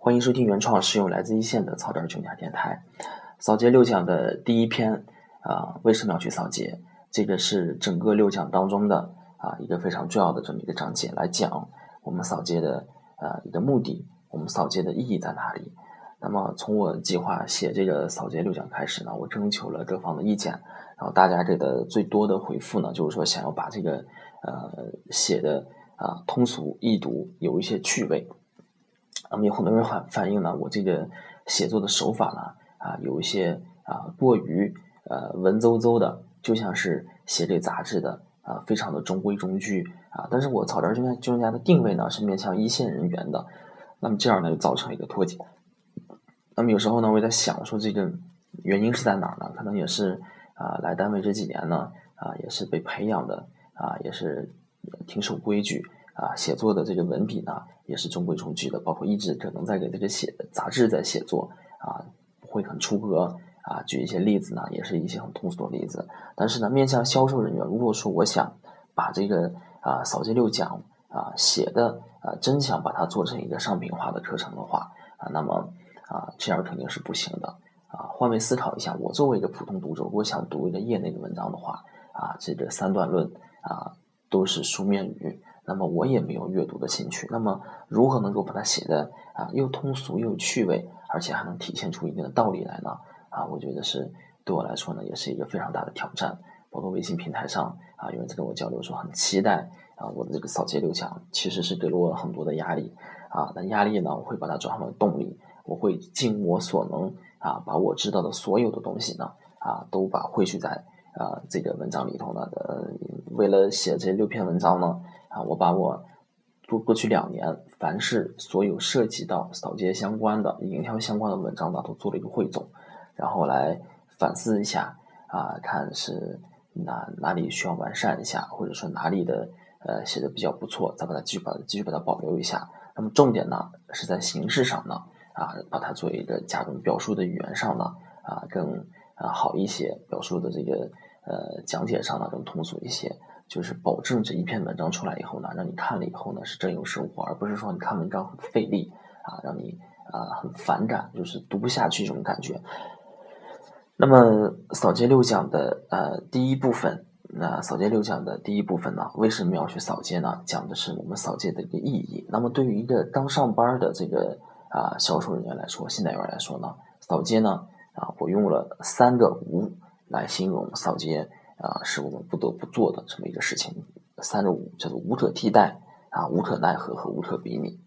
欢迎收听原创实用来自一线的草根穷家电台。扫街六讲的第一篇啊，为什么要去扫街？这个是整个六讲当中的啊一个非常重要的这么一个章节，来讲我们扫街的呃一个目的，我们扫街的意义在哪里？那么从我计划写这个扫街六讲开始呢，我征求了各方的意见，然后大家给的最多的回复呢，就是说想要把这个呃写的啊通俗易读，有一些趣味。那么有很多人反反映呢，我这个写作的手法呢啊有一些啊过于呃文绉绉的，就像是写给杂志的啊，非常的中规中矩啊。但是我草根儿金金家的定位呢是面向一线人员的，那么这样呢就造成了一个脱节。那么有时候呢，我也在想说，这个原因是在哪儿呢？可能也是啊，来单位这几年呢，啊，也是被培养的啊，也是挺守规矩啊，写作的这个文笔呢，也是中规中矩的，包括一直可能在给这个写杂志在写作啊，不会很出格啊。举一些例子呢，也是一些很通俗的例子。但是呢，面向销售人员，如果说我想把这个啊扫街六讲啊写的啊，真想把它做成一个商品化的课程的话啊，那么。啊，这样肯定是不行的啊！换位思考一下，我作为一个普通读者，如果想读一个业内的文章的话，啊，这个三段论啊都是书面语，那么我也没有阅读的兴趣。那么如何能够把它写的啊又通俗又有趣味，而且还能体现出一定的道理来呢？啊，我觉得是对我来说呢，也是一个非常大的挑战。包括微信平台上啊，有人在跟我交流说很期待啊，我的这个扫街六讲，其实是给了我很多的压力啊。那压力呢，我会把它转化为动力。我会尽我所能啊，把我知道的所有的东西呢啊，都把汇聚在啊这个文章里头呢。呃，为了写这六篇文章呢啊，我把我过过去两年凡是所有涉及到扫街相关的、营销相关的文章呢，都做了一个汇总，然后来反思一下啊，看是哪哪里需要完善一下，或者说哪里的呃写的比较不错，再把它继续把它继续把它保留一下。那么重点呢是在形式上呢。啊，把它做一个加重表述的语言上呢，啊，更啊好一些，表述的这个呃讲解上呢更通俗一些，就是保证这一篇文章出来以后呢，让你看了以后呢是真有收获，而不是说你看文章很费力啊，让你啊很反感，就是读不下去这种感觉。那么扫街六讲的呃第一部分，那扫街六讲的第一部分呢，为什么要去扫街呢？讲的是我们扫街的一个意义。那么对于一个刚上班的这个。啊，销售人员来说，信贷员来说呢，扫街呢，啊，我用了三个无来形容扫街啊，是我们不得不做的这么一个事情。三个无叫做无可替代啊，无可奈何和无可比拟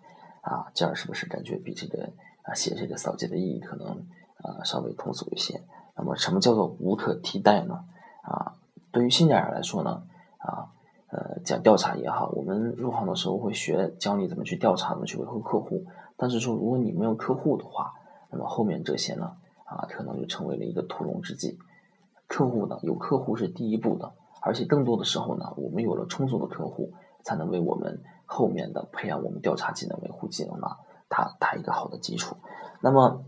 啊，这样是不是感觉比这个啊写这个扫街的意义可能啊稍微通俗一些？那么什么叫做无可替代呢？啊，对于信贷员来说呢，啊，呃，讲调查也好，我们入行的时候会学教你怎么去调查，怎么去维护客户。但是说，如果你没有客户的话，那么后面这些呢，啊，可能就成为了一个屠龙之计。客户呢，有客户是第一步的，而且更多的时候呢，我们有了充足的客户，才能为我们后面的培养我们调查技能、维护技能呢，打打一个好的基础。那么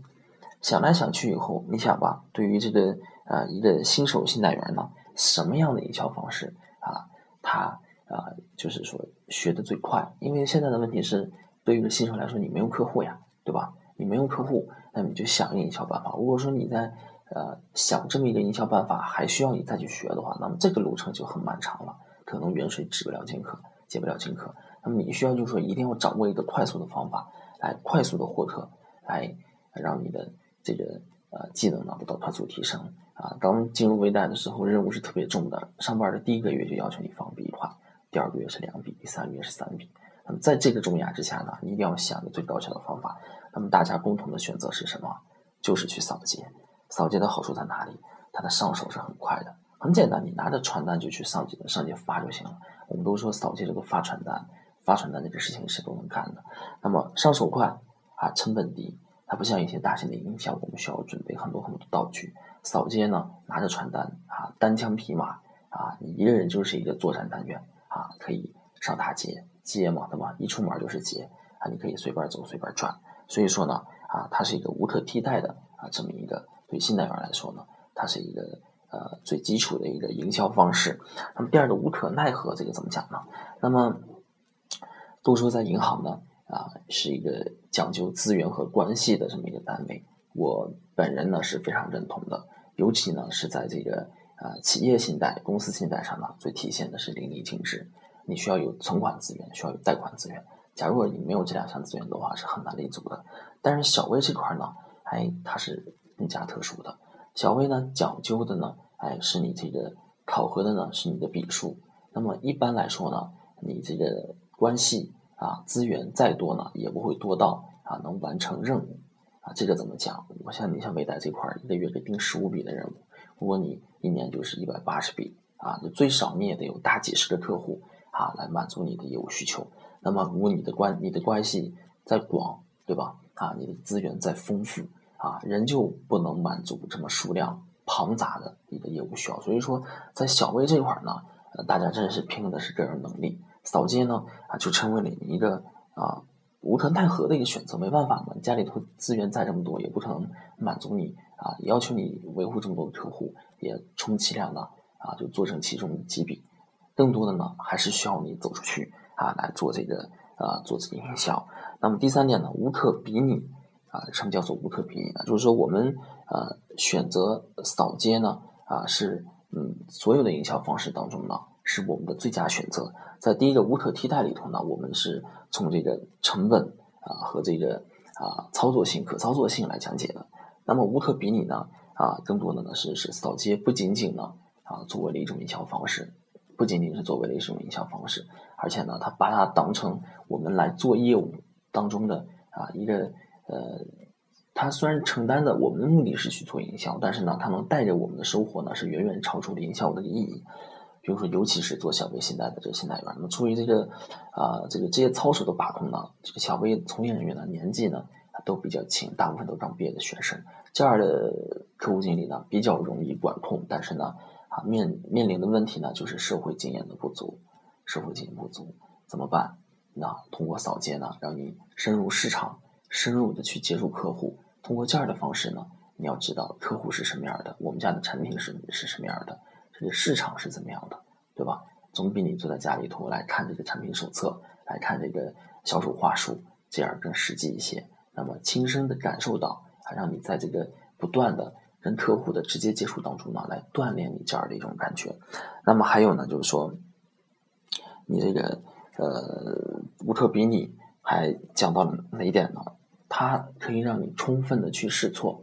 想来想去以后，你想吧，对于这个呃一个新手信贷员呢，什么样的营销方式啊，他啊就是说学的最快？因为现在的问题是。对于新手来说，你没有客户呀，对吧？你没有客户，那你就想营销办法。如果说你在呃想这么一个营销办法，还需要你再去学的话，那么这个路程就很漫长了，可能远水止不了近渴，解不了近渴。那么你需要就是说，一定要掌握一个快速的方法，来快速的获客，来让你的这个呃技能呢得到快速提升啊。刚进入微贷的时候，任务是特别重的，上班的第一个月就要求你放笔画，第二个月是两笔，第三个月是三笔。那么在这个重压之下呢，你一定要想个最高效的方法。那么大家共同的选择是什么？就是去扫街。扫街的好处在哪里？它的上手是很快的，很简单，你拿着传单就去上街上街发就行了。我们都说扫街这个发传单，发传单这个事情谁都能干的。那么上手快啊，成本低，它不像一些大型的营销，我们需要准备很多很多道具。扫街呢，拿着传单啊，单枪匹马啊，你一个人就是一个作战单元啊，可以上大街。街嘛，对吧？一出门就是街啊，你可以随便走，随便转。所以说呢，啊，它是一个无可替代的啊，这么一个对新贷员来说呢，它是一个呃最基础的一个营销方式。那么第二个无可奈何，这个怎么讲呢？那么都说在银行呢，啊是一个讲究资源和关系的这么一个单位，我本人呢是非常认同的，尤其呢是在这个啊企业信贷、公司信贷上呢，最体现的是淋漓尽致。你需要有存款资源，需要有贷款资源。假如你没有这两项资源的话，是很难立足的。但是小微这块呢，哎，它是更加特殊的。小微呢，讲究的呢，哎，是你这个考核的呢，是你的笔数。那么一般来说呢，你这个关系啊，资源再多呢，也不会多到啊能完成任务啊。这个怎么讲？我像你像微贷这块儿，一个月给定十五笔的任务，如果你一年就是一百八十笔啊，就最少你也得有大几十个客户。啊，来满足你的业务需求。那么，如果你的关你的关系再广，对吧？啊，你的资源再丰富，啊，仍旧不能满足这么数量庞杂的一个业务需要。所以说，在小微这块呢，呃，大家真是拼的是个人能力。扫街呢，啊，就成为了你一个啊无可奈何的一个选择。没办法嘛，家里头资源再这么多，也不可能满足你啊，要求你维护这么多的客户，也充其量呢，啊，就做成其中的几笔。更多的呢，还是需要你走出去啊，来做这个啊，做这个营销。那么第三点呢，无可比拟啊，什么叫做无可比拟呢？就是说我们呃选择扫街呢啊，是嗯所有的营销方式当中呢，是我们的最佳选择。在第一个无可替代里头呢，我们是从这个成本啊和这个啊操作性、可操作性来讲解的。那么无可比拟呢啊，更多的呢是是扫街不仅仅呢啊作为了一种营销方式。不仅仅是作为了一种营销方式，而且呢，它把它当成我们来做业务当中的啊一个呃，他虽然承担的我们的目的是去做营销，但是呢，他能带着我们的收获呢是远远超出了营销的意义。比如说，尤其是做小微信贷的这个信贷员，那么出于这个啊这个这些操守的把控呢，这个小微从业人员呢年纪呢都比较轻，大部分都刚毕业的学生，这样的客户经理呢比较容易管控，但是呢。啊，面面临的问题呢，就是社会经验的不足，社会经验不足怎么办？那通过扫街呢，让你深入市场，深入的去接触客户。通过这样的方式呢，你要知道客户是什么样的，我们家的产品是是什么样的，这个市场是怎么样的，对吧？总比你坐在家里头来看这个产品手册，来看这个销售话术，这样更实际一些。那么亲身的感受到，啊，让你在这个不断的。跟客户的直接接触当中呢，来锻炼你这样的一种感觉。那么还有呢，就是说，你这个呃无可比拟，还讲到了哪一点呢？它可以让你充分的去试错。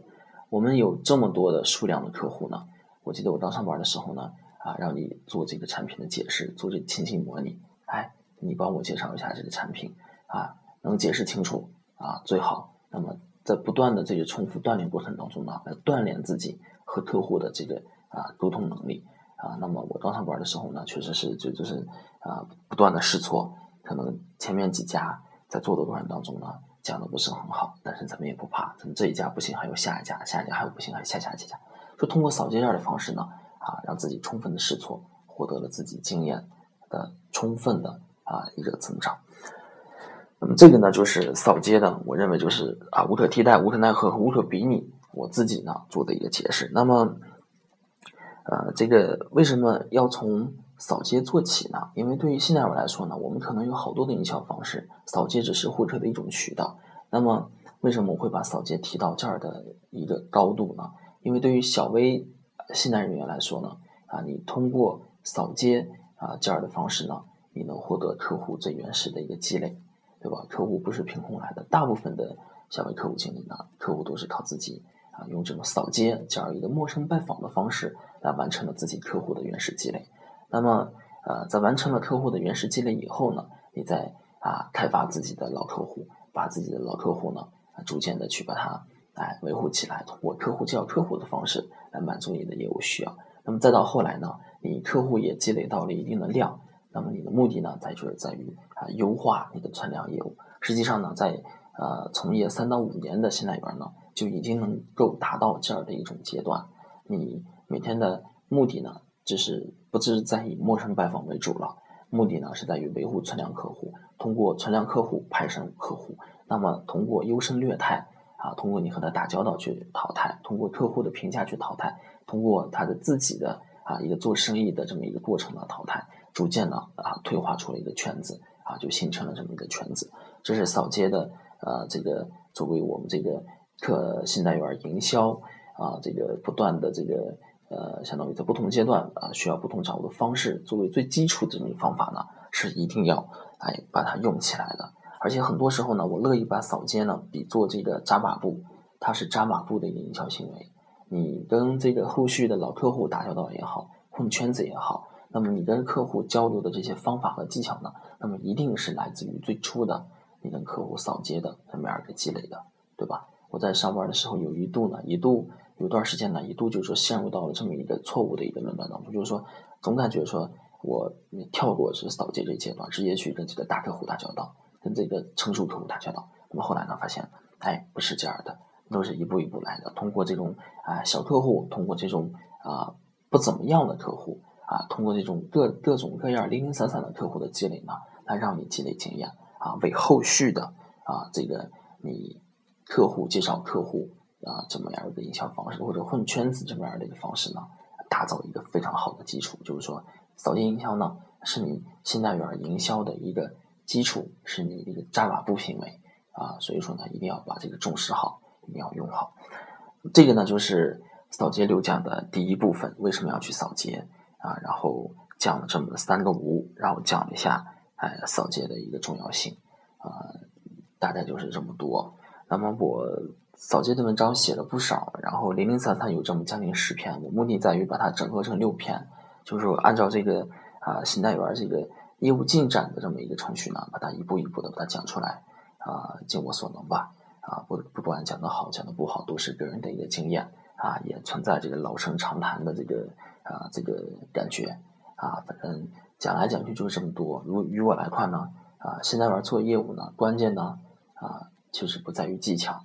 我们有这么多的数量的客户呢，我记得我刚上班的时候呢，啊，让你做这个产品的解释，做这情景模拟。哎，你帮我介绍一下这个产品啊，能解释清楚啊最好。那么。在不断的这个重复锻炼过程当中呢，来锻炼自己和客户的这个啊沟通能力啊。那么我刚上班的时候呢，确实是就就是啊不断的试错，可能前面几家在做的过程当中呢讲的不是很好，但是咱们也不怕，咱们这一家不行，还有下一家，下一家还有不行，还有下下几家。说通过扫街这样的方式呢，啊让自己充分的试错，获得了自己经验的充分的啊一个增长。那么这个呢，就是扫街的，我认为就是啊无可替代、无可奈何和无可比拟。我自己呢做的一个解释。那么，呃，这个为什么要从扫街做起呢？因为对于信贷员来说呢，我们可能有好多的营销方式，扫街只是获客的一种渠道。那么，为什么我会把扫街提到这儿的一个高度呢？因为对于小微信贷人员来说呢，啊，你通过扫街啊这样的方式呢，你能获得客户最原始的一个积累。对吧？客户不是凭空来的，大部分的小微客户经理呢，客户都是靠自己啊，用这种扫街这样一个陌生拜访的方式来完成了自己客户的原始积累。那么，呃，在完成了客户的原始积累以后呢，你再啊开发自己的老客户，把自己的老客户呢逐渐的去把它哎维护起来，通过客户叫客户的方式来满足你的业务需要。那么再到后来呢，你客户也积累到了一定的量。那么你的目的呢，在就是在于啊优化你的存量业务。实际上呢，在呃从业三到五年的信贷员呢，就已经能够达到这样的一种阶段。你每天的目的呢，就是不是在以陌生拜访为主了，目的呢是在于维护存量客户，通过存量客户派生客户。那么通过优胜劣汰啊，通过你和他打交道去淘汰，通过客户的评价去淘汰，通过他的自己的啊一个做生意的这么一个过程的淘汰。逐渐呢啊退化出了一个圈子啊，就形成了这么一个圈子。这是扫街的呃这个作为我们这个客信贷员营销啊这个不断的这个呃相当于在不同阶段啊需要不同掌握的方式，作为最基础的这种方法呢，是一定要来把它用起来的。而且很多时候呢，我乐意把扫街呢比作这个扎马步，它是扎马步的一个营销行为。你跟这个后续的老客户打交道也好，混圈子也好，那么你跟客户交流的这些方法和技巧呢，那么一定是来自于最初的你跟客户扫街的这么样一个积累的，对吧？我在上班的时候有一度呢，一度有段时间呢，一度就是说陷入到了这么一个错误的一个论断当中，就是说总感觉说我跳过是扫街这阶段，直接去跟这个大客户打交道。跟这个成熟客户打交道，那么后来呢，发现，哎，不是这样的，都是一步一步来的。通过这种啊小客户，通过这种啊不怎么样的客户啊，通过这种各各种各样零零散散的客户的积累呢，来让你积累经验啊，为后续的啊这个你客户介绍客户啊这么样一个营销方式，或者混圈子这么样的一个方式呢，打造一个非常好的基础。就是说，扫街营销呢，是你信贷员营销的一个。基础是你一个扎马步行为啊，所以说呢，一定要把这个重视好，一定要用好。这个呢，就是扫街六讲的第一部分，为什么要去扫街啊？然后讲了这么三个无，然后讲了一下哎扫街的一个重要性啊，大概就是这么多。那么我扫街的文章写了不少，然后零零散散有这么将近十篇，我目的在于把它整合成六篇，就是按照这个啊信贷员这个。业务进展的这么一个程序呢，把它一步一步的把它讲出来啊，尽我所能吧啊，不不管讲的好讲的不好，都是个人的一个经验啊，也存在这个老生常谈的这个啊这个感觉啊，反正讲来讲去就是这么多。如于我来看呢啊，现在玩做业务呢，关键呢啊，其实不在于技巧，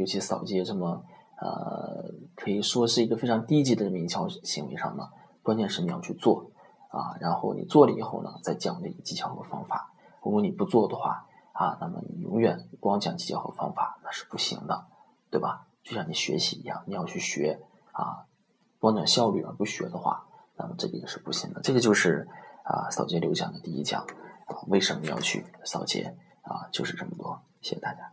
尤其扫街这么呃可以说是一个非常低级的营销行为上呢，关键是你要去做。啊，然后你做了以后呢，再讲这个技巧和方法。如果你不做的话，啊，那么你永远光讲技巧和方法那是不行的，对吧？就像你学习一样，你要去学啊，光讲效率而不学的话，那么这个也是不行的。这个就是啊，扫街六讲的第一讲啊，为什么要去扫街啊？就是这么多，谢谢大家。